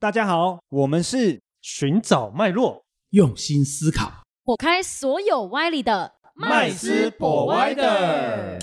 大家好，我们是寻找脉络，用心思考，火开所有歪理的。麦斯博歪的。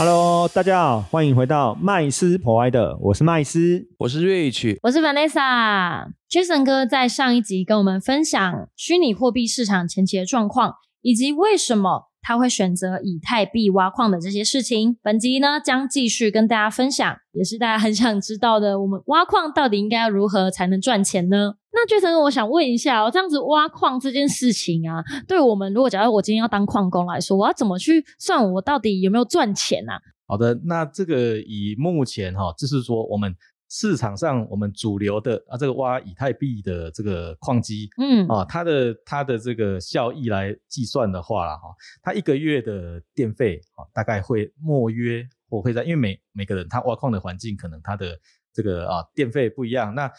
Hello，大家好，欢迎回到麦斯 Provider，我是麦斯。我是 Rich，我是 Vanessa。Jason 哥在上一集跟我们分享虚拟货币市场前期的状况，以及为什么他会选择以太币挖矿的这些事情。本集呢将继续跟大家分享，也是大家很想知道的，我们挖矿到底应该要如何才能赚钱呢？那 Jason 哥，我想问一下哦，这样子挖矿这件事情啊，对我们如果假如我今天要当矿工来说，我要怎么去算我到底有没有赚钱啊？好的，那这个以目前哈、就是说我们市场上我们主流的啊，这个挖以太币的这个矿机嗯，啊，它的它的这个效益来计算的话啦哈，它一个月的电费啊，大概会莫约或会在，因为每每个人他挖矿的环境可能他的这个啊电费不一样，那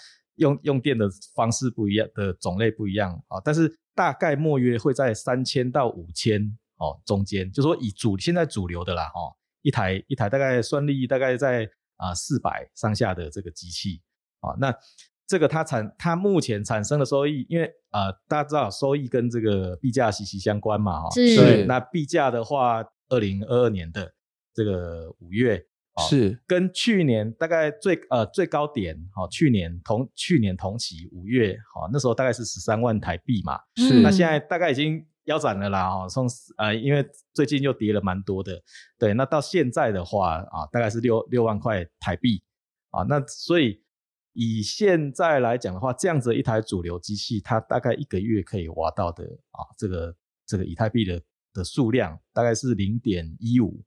用用电的方式不一样的种类不一样啊，但是大概莫约会在三千到五千哦中间，就说以主现在主流的啦哦，一台一台大概算力大概在啊四百上下的这个机器啊，那这个它产它目前产生的收益，因为呃大家知道收益跟这个币价息息相关嘛哈、哦，是对，那币价的话，二零二二年的这个五月。哦是。跟去年大概最呃最高点，好、去年同去年同期五月，好、那时候大概是十三万台币嘛，是。那现在大概已经腰斩了啦，哦，从呃因为最近又跌了蛮多的，对，那到现在的话啊，大概是六六万块台币啊，那所以以现在来讲的话，这样子一台主流机器，它大概一个月可以挖到的啊，这个这个以太币的的数量大概是零点一五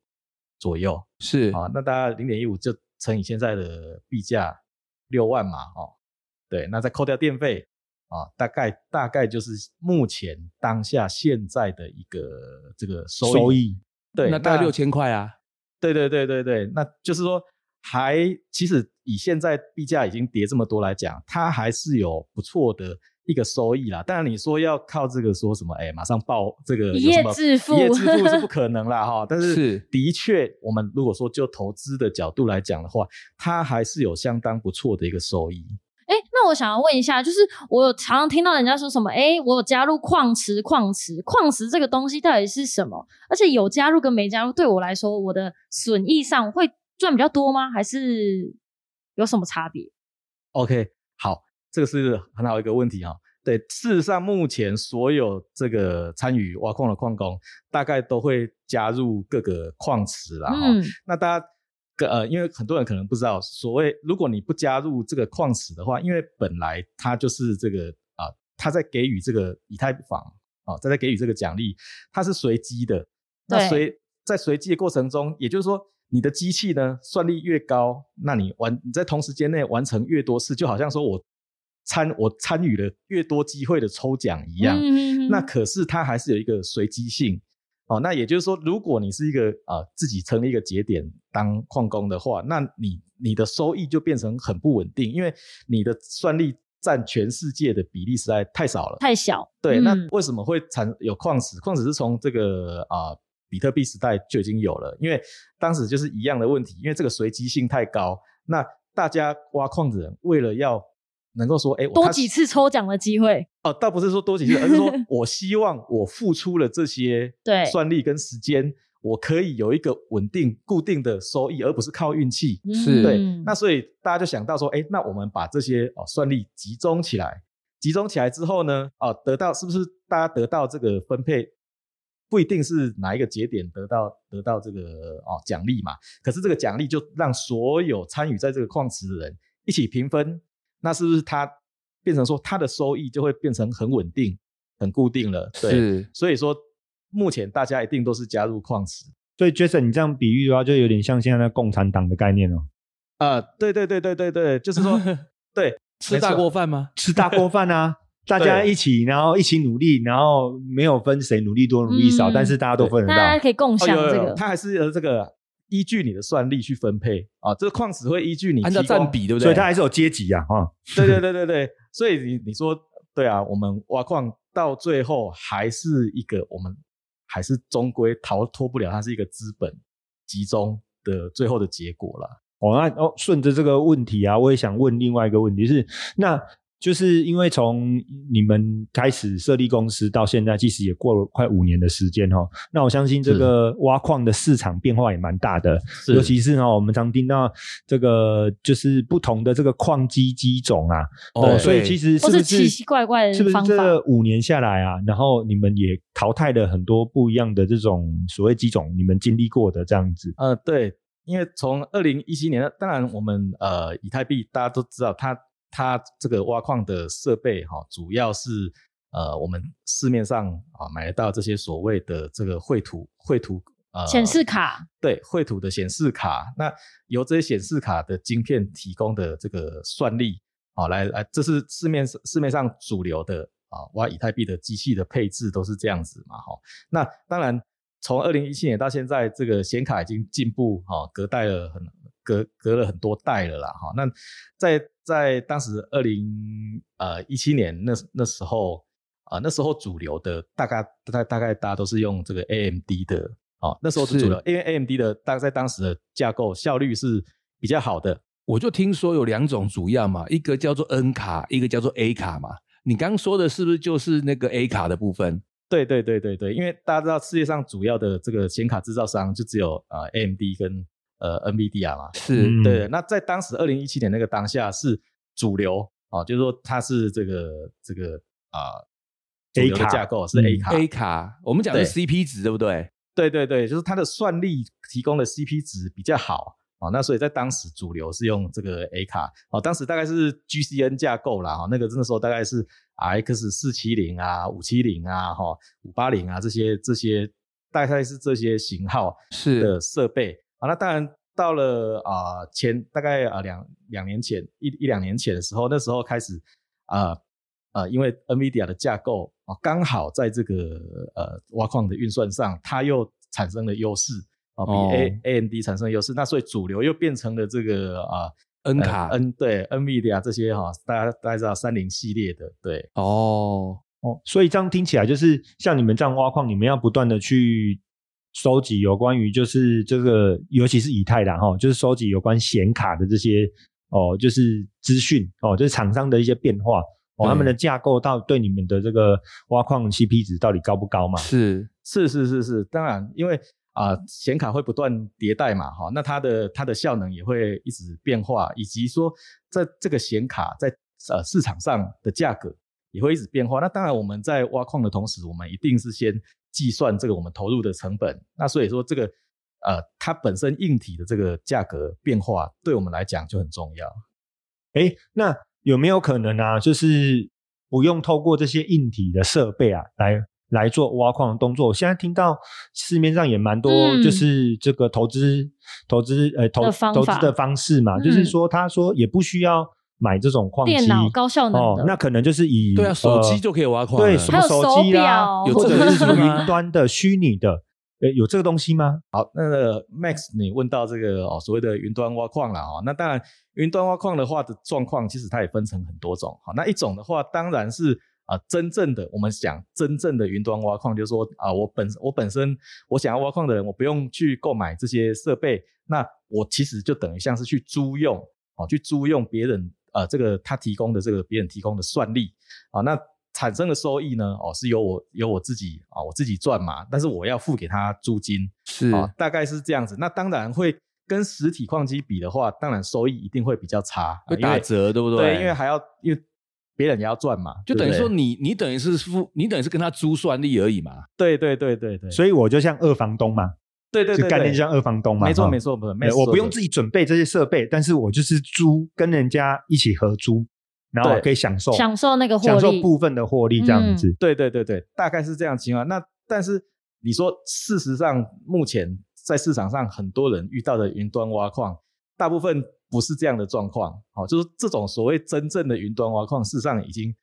左右，是。啊，那大概零点一五就乘以现在的币价六万嘛，哦，对，那再扣掉电费啊，大概大概就是目前当下现在的一个这个收益，收益。对，那大概六，千块啊，对对对对对，那就是说还其实以现在币价已经跌这么多来讲，它还是有不错的。一个收益啦，当然你说要靠这个说什么，哎，马上报这个有一夜致富一夜致富是不可能啦哈。但是是的确，我们如果说就投资的角度来讲的话，它还是有相当不错的一个收益。哎，那我想要问一下，就是我有常常听到人家说什么，哎，我有加入矿池，矿池，矿池这个东西到底是什么？而且有加入跟没加入，对我来说，我的损益上会赚比较多吗？还是有什么差别？OK，好，这个是很好一个问题哈、对，事实上目前所有这个参与挖矿的矿工，大概都会加入各个矿池啦。哈、嗯，那大家呃，因为很多人可能不知道，所谓如果你不加入这个矿池的话，因为本来它就是这个啊、它在给予这个以太坊啊，在在给予这个奖励，它是随机的。那对随在随机的过程中，也就是说，你的机器呢算力越高，那你完你在同时间内完成越多次，就好像说我参我参与了越多机会的抽奖一样。嗯那可是它还是有一个随机性哦。那也就是说，如果你是一个啊、呃自己成立一个节点当矿工的话，那你你的收益就变成很不稳定，因为你的算力占全世界的比例实在太少了。太小，对，嗯那为什么会产有矿石？矿石是从这个啊、比特币时代就已经有了，因为当时就是一样的问题，因为这个随机性太高，那大家挖矿的人为了要能够说，哎，他多几次抽奖的机会，哦，倒不是说多几次，而是说 我希望我付出了这些对算力跟时间，我可以有一个稳定固定的收益，而不是靠运气。是对嗯，那所以大家就想到说，哎，那我们把这些哦算力集中起来，集中起来之后呢，哦，得到是不是大家得到这个分配？不一定是哪一个节点得到得到这个哦奖励嘛，可是这个奖励就让所有参与在这个矿池的人一起平分，那是不是它变成说它的收益就会变成很稳定、很固定了？对，是所以说目前大家一定都是加入矿池。所以 Jason，你这样比喻的话，就有点像现在那共产党的概念哦，啊、对对对对对对，就是说，对，吃大锅饭吗？吃大锅饭啊，大家一起，然后一起努力，然后没有分谁努力多努力少，嗯但是大家都分得到。大家可以共哦，有有有，享这个，它还是有这个依据你的算力去分配啊，这个矿石会依据你按照占比，对不对？所以它还是有阶级啊，哈。对对对对对，所以你你说对啊，我们挖矿到最后还是一个我们还是终归逃脱不了，它是一个资本集中的最后的结果了。哦，那哦，顺着这个问题啊，我也想问另外一个问题是，那就是因为从你们开始设立公司到现在，其实也过了快五年的时间哦。那我相信这个挖矿的市场变化也蛮大的，尤其是哦，我们常听到这个就是不同的这个矿机机种啊，哦所以其实是不或是奇奇怪怪的是不是这五年下来啊，然后你们也淘汰了很多不一样的这种所谓机种，你们经历过的这样子？呃，对，因为从二零一七年，当然我们呃以太币大家都知道，它它这个挖矿的设备哈、主要是呃我们市面上啊买得到这些所谓的这个绘图绘图呃显示卡，对绘图的显示卡，那由这些显示卡的晶片提供的这个算力啊，来来，这是市面市面上主流的啊挖以太币的机器的配置都是这样子嘛，哈。那当然，从二零一七年到现在，这个显卡已经进步哈，隔代了很隔隔了很多代了啦，哈。那在在当时二零呃一七年那那时候啊、那时候主流的大概大概大概大家都是用这个 AMD 的。哦，那时候是主流，因为 AMD 的当在当时的架构效率是比较好的。我就听说有两种主要嘛，一个叫做 N 卡，一个叫做 A 卡嘛。你刚刚说的是不是就是那个 A 卡的部分？对对对对对，因为大家知道世界上主要的这个显卡制造商就只有呃 AMD 跟呃 NVIDIA 嘛。是，嗯对，那在当时二零一七年那个当下是主流哦，就是说它是这个这个啊、主 A 流的卡架构是嗯 A 卡。A 卡，我们讲的是 CP 值，对不对？对对对，就是它的算力提供的 CP 值比较好哦，那所以在当时主流是用这个 A 卡哦，当时大概是 GCN 架构啦哈、哦，那个那时候大概是 RX 四七零啊、五七零啊、哈五八零啊这些这些大概是这些型号是的设备啊，那当然到了啊、前大概啊两两年前一一两年前的时候，那时候开始啊呃因为 NVIDIA 的架构啊刚好在这个呃挖矿的运算上，它又产生了优势啊，比哦。A AMD 产生了优势，那所以主流又变成了这个啊。N 呃卡。N 对 NVIDIA 这些哈、大家大家知道三菱系列的，对。哦，哦，所以这样听起来就是像你们这样挖矿，你们要不断的去收集有关于就是这个，尤其是以太啦哈，就是收集有关显卡的这些哦，就是资讯哦，就是厂商的一些变化哦，他们的架构到对你们的这个挖矿 CP 值到底高不高嘛？是是是是是，当然，因为啊显、卡会不断迭代嘛，哈，那它的它的效能也会一直变化，以及说在这个显卡在呃市场上的价格也会一直变化。那当然，我们在挖矿的同时，我们一定是先计算这个我们投入的成本。那所以说，这个呃它本身硬体的这个价格变化，对我们来讲就很重要。诶，那有没有可能啊，就是不用透过这些硬体的设备啊，来来做挖矿的动作？我现在听到市面上也蛮多，嗯就是这个投资、投资呃投投资的方式嘛，嗯就是说他说也不需要买这种矿机，电脑高效能的，，哦那可能就是以对啊，手机呃就可以挖矿了，对什么还有手机表或有这个者是什么云端的虚拟的，呃，有这个东西吗？好，那个 Max，你问到这个哦，所谓的云端挖矿了哦，那当然，云端挖矿的话的状况，其实它也分成很多种。好，那一种的话，当然是啊、真正的我们讲真正的云端挖矿，就是说啊、我本我本身我想要挖矿的人，我不用去购买这些设备，那我其实就等于像是去租用哦，去租用别人呃这个他提供的这个别人提供的算力啊，那产生的收益呢，哦是由我由我自己啊、我自己赚嘛，但是我要付给他租金。是啊、大概是这样子。那当然会跟实体矿机比的话，当然收益一定会比较差，会打折，对不对，对？因为还要因为别人也要赚嘛，就等于说你你等于是付你等于是跟他租算力而已嘛。对对对对对，所以我就像二房东嘛，对对对概念就像二房东嘛，没错没错，没错，我不用自己己准备这些设备，但是我就是租跟人家一起合租，然后对可以享受享受那个获享受，部分的获利这样子。对对对对，大概是这样情况。那但是你说，事实上目前在市场上很多人遇到的云端挖矿，大部分不是这样的状况。好、就是这种所谓真正的云端挖矿，事实上已经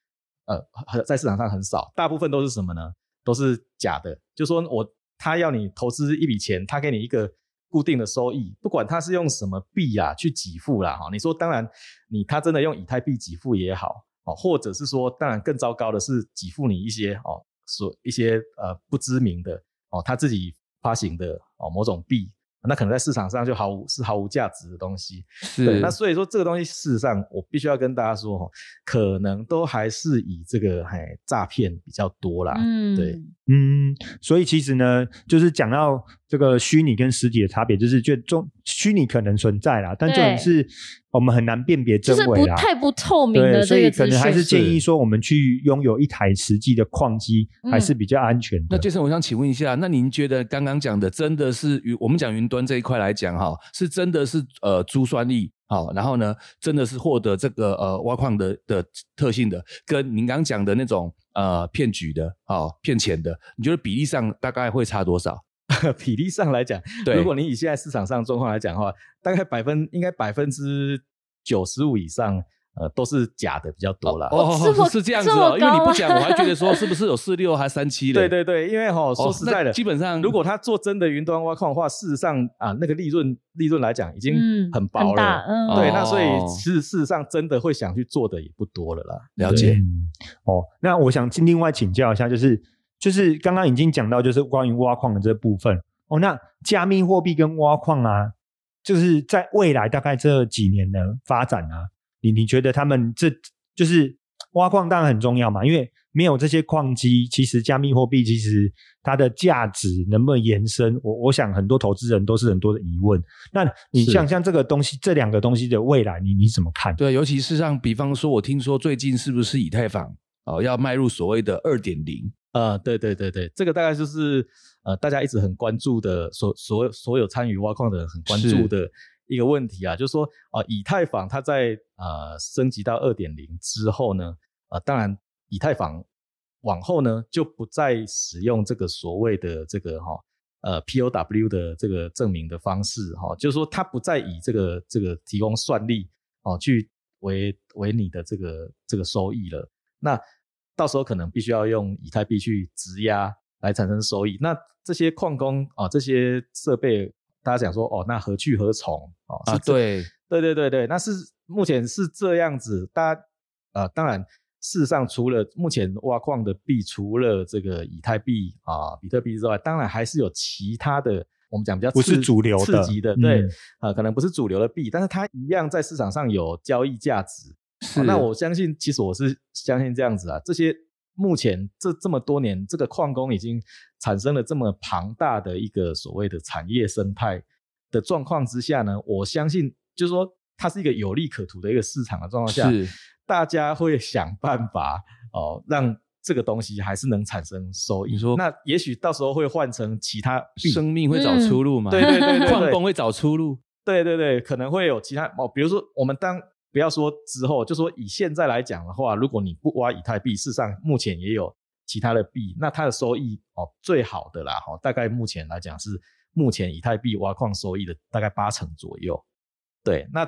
呃在市场上很少，大部分都是什么呢？都是假的。就说我他要你投资一笔钱，他给你一个固定的收益，不管他是用什么币啊去给付啦，哈，你说当然你他真的用以太币给付也好，哦，或者是说当然更糟糕的是给付你一些哦所一些呃不知名的哦他自己发行的哦某种币。那可能在市场上就毫无是毫无价值的东西，对。那所以说这个东西事实上，我必须要跟大家说哈，可能都还是以这个哎诈骗比较多啦。嗯，对，嗯，所以其实呢，就是讲到这个虚拟跟实体的差别，就是就中虚拟可能存在啦，但这种是。我们很难辨别真伪啦，太不透明的所以可能还是建议说，我们去拥有一台实际的矿机还是比较安全的。那杰森，我想请问一下，那您觉得刚刚讲的真的是与？我们讲云端这一块来讲，哈，是真的是呃珠算力好，然后呢，真的是获得这个呃挖矿的的特性的，跟您刚讲的那种呃骗局的，好骗钱的，你觉得比例上大概会差多少？比例上来讲，如果你以现在市场上状况来讲的话，大概百分应该百分之九十五以上，呃，都是假的比较多了。哦，是这样子哦，因为你不讲，我还觉得说是不是有四六还三七的？对对对，因为哈，说实在的，基本上如果他做真的云端挖矿的话，事实上啊，那个利润利润来讲已经很薄了。对，那所以事事实上真的会想去做的也不多了啦。了解。哦，那我想另外请教一下，就是。就是刚刚已经讲到，就是关于挖矿的这部分哦。那加密货币跟挖矿啊，就是在未来大概这几年的发展啊，你你觉得他们这就是挖矿当然很重要嘛？因为没有这些矿机，其实加密货币其实它的价值能不能延伸？我我想很多投资人都是很多的疑问。那你像像这个东西，这两个东西的未来，你你怎么看？对，尤其是像比方说，我听说最近是不是以太坊哦要迈入所谓的二点零？呃，对对对对，这个大概就是呃，大家一直很关注的，所所有所有参与挖矿的人很关注的一个问题啊，就是说啊，以太坊它在呃升级到二点零之后呢，呃，当然以太坊往后呢就不再使用这个所谓的这个哈呃 POW 的这个证明的方式哈，就是说它不再以这个这个提供算力哦去为为你的这个这个收益了，那。到时候可能必须要用以太币去质押来产生收益，那这些矿工啊，这些设备，大家讲说哦，那何去何从哦？啊，对，对对对对，那是目前是这样子。大家呃，当然，事实上除了目前挖矿的币，除了这个以太币啊、比特币之外，当然还是有其他的，我们讲比较不是主流刺激的，对啊，可能不是主流的币，但是它一样在市场上有交易价值。是，那我相信，其实我是相信这样子啊。这些目前这这么多年，这个矿工已经产生了这么庞大的一个所谓的产业生态的状况之下呢，我相信，就是说它是一个有利可图的一个市场的状况下，大家会想办法哦，让这个东西还是能产生收益。你说，那也许到时候会换成其他生命会找出路嘛？对对对对，矿工会找出路。对对对，可能会有其他哦，比如说我们当。不要说之后，就说以现在来讲的话，如果你不挖以太币，事实上目前也有其他的币，那它的收益哦最好的啦，哈，大概目前来讲是目前以太币挖矿收益的大概八成左右。对，那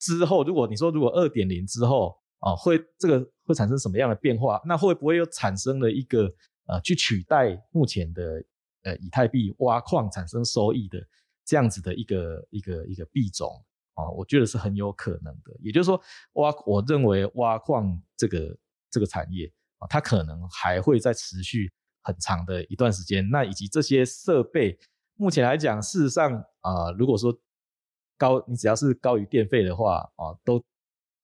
之后如果你说如果二点零之后啊，会这个会产生什么样的变化？那会不会又产生了一个呃去取代目前的呃以太币挖矿产生收益的这样子的一个一个一个币种？啊，我觉得是很有可能的。也就是说，挖，我认为挖矿这个这个产业啊，它可能还会再持续很长的一段时间。那以及这些设备，目前来讲，事实上啊，如果说高，你只要是高于电费的话啊，都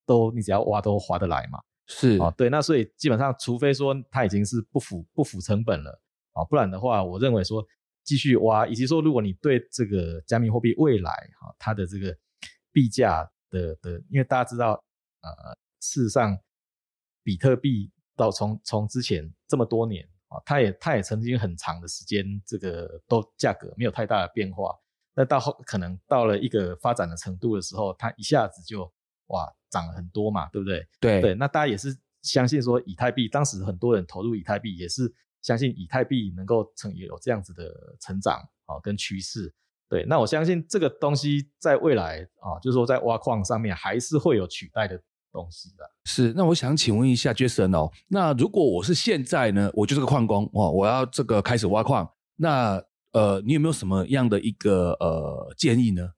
都你只要挖都划得来嘛。是啊，对。那所以基本上，除非说它已经是不符不符成本了啊，不然的话，我认为说继续挖，以及说如果你对这个加密货币未来哈，它的这个币价的的，因为大家知道，呃，事实上，比特币到从从之前这么多年啊，它也它也曾经很长的时间，这个都价格没有太大的变化。那到后可能到了一个发展的程度的时候，它一下子就哇涨了很多嘛，对不对？对对，那大家也是相信说，以太币当时很多人投入以太币，也是相信以太币能够成有这样子的成长啊跟趋势。对，那我相信这个东西在未来啊，就是说在挖矿上面还是会有取代的东西的。是，那我想请问一下 Jason 哦，那如果我是现在呢，我就是个矿工哦，我要这个开始挖矿，那呃，你有没有什么样的一个呃建议呢？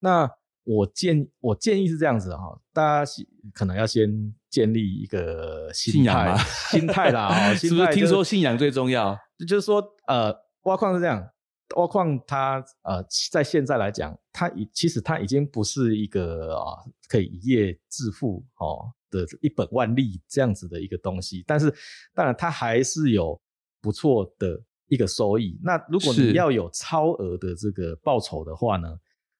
那我建我建议是这样子哈，大家可能要先建立一个信仰吗心态啦，哦，是不是听说信仰最重要？就是说，呃，挖矿是这样，挖矿它呃，在现在来讲，它已其实它已经不是一个啊、可以一夜致富哦的一本万利这样子的一个东西，但是当然它还是有不错的一个收益。那如果你要有超额的这个报酬的话呢，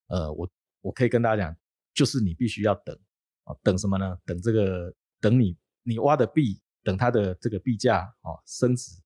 呃，我我可以跟大家讲，就是你必须要等啊，等什么呢？等这个等你你挖的币，等它的这个币价啊升值。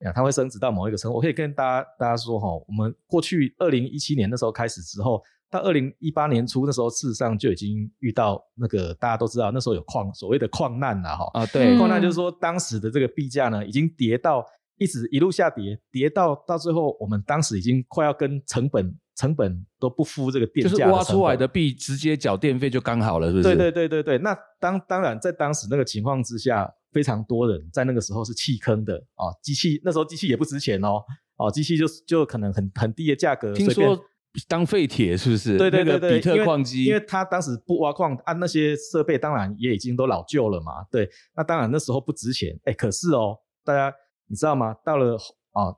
呀，它会升值到某一个程度。我可以跟大家大家说哈，我们过去二零一七年那时候开始之后，到二零一八年初那时候，事实上就已经遇到那个大家都知道，那时候有矿所谓的矿难了哈。啊，对，嗯矿难就是说当时的这个币价呢，已经跌到一直一路下跌，跌到到最后，我们当时已经快要跟成本成本都不敷这个电就是价挖出来的币直接缴电费就刚好了，是不是？对对对对对，那当当然在当时那个情况之下，非常多人在那个时候是弃坑的啊，机器那时候机器也不值钱哦，哦，机器就就可能很很低的价格，听说当废铁是不是？对对对对，那个比特因为矿机，因为他当时不挖矿，按、那些设备当然也已经都老旧了嘛，对，那当然那时候不值钱，哎，可是哦，大家你知道吗？到了啊。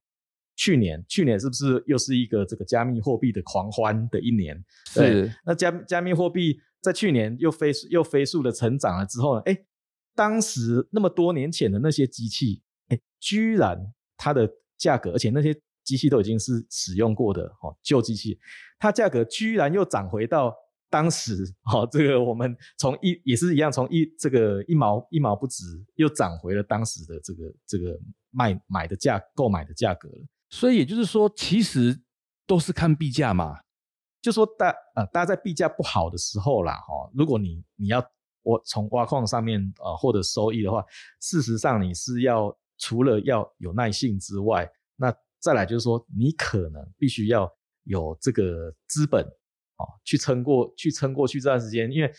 去年，去年是不是又是一个这个加密货币的狂欢的一年？对是那加加密货币在去年又飞速又飞速的成长了之后呢？哎，当时那么多年前的那些机器，哎，居然它的价格，而且那些机器都已经是使用过的哦旧机器，它价格居然又涨回到当时哦这个我们从一也是一样从一这个一毛一毛不值，又涨回了当时的这个这个卖买的价购买的价格了。所以也就是说，其实都是看币价嘛。就说大呃，大家在币价不好的时候啦，哈、如果你你要我从挖矿上面呃获得收益的话，事实上你是要除了要有耐性之外，那再来就是说你可能必须要有这个资本哦，去撑过去撑过去这段时间，因为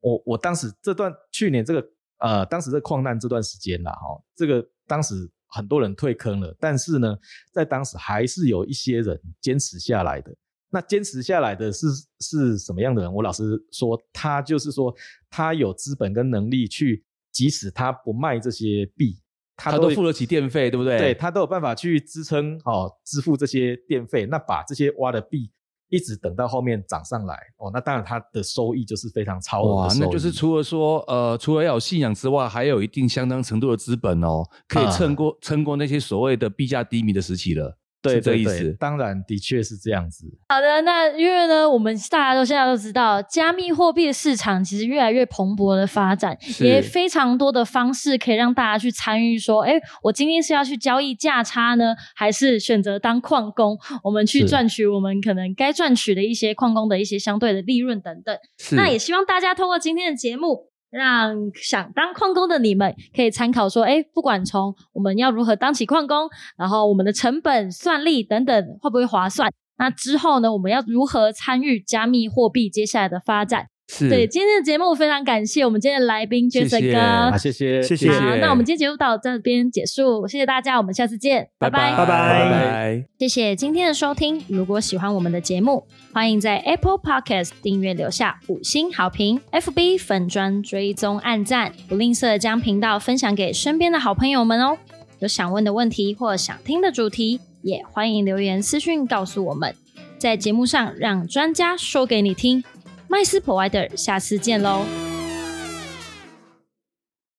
我我当时这段去年这个呃当时这矿难这段时间啦，哈、这个当时很多人退坑了，但是呢，在当时还是有一些人坚持下来的。那坚持下来的是是什么样的人？我老实说，他就是说，他有资本跟能力去，即使他不卖这些币，他都付得起电费，对不对？对他都有办法去支撑哦，支付这些电费。那把这些挖的币一直等到后面涨上来哦，那当然他的收益就是非常超额的，收益。那就是除了说呃，除了要有信仰之外，还有一定相当程度的资本哦，可以啊撑过、撑过那些所谓的币价低迷的时期了。对对对意思。当然的确是这样子。好的，那因为呢，我们大家都现在都知道，加密货币的市场其实越来越蓬勃的发展，也非常多的方式可以让大家去参与。说，哎，我今天是要去交易价差呢，还是选择当矿工？我们去是赚取我们可能该赚取的一些矿工的一些相对的利润等等。那也希望大家通过今天的节目，让想当矿工的你们可以参考说，哎，不管从我们要如何当起矿工，然后我们的成本、算力等等会不会划算？那之后呢，我们要如何参与加密货币接下来的发展？是对，今天的节目非常感谢我们今天的来宾谢 Jason 哥。啊，谢谢谢谢好，那我们今天节目到这边结束，谢谢大家，我们下次见，拜拜拜拜拜拜。谢谢今天的收听。如果喜欢我们的节目，欢迎在 Apple Podcast 订阅留下五星好评，FB 粉砖追踪按赞，不吝啬将频道分享给身边的好朋友们哦。有想问的问题或想听的主题，也欢迎留言私讯告诉我们，在节目上让专家说给你听。麦斯 Provider，下次见喽。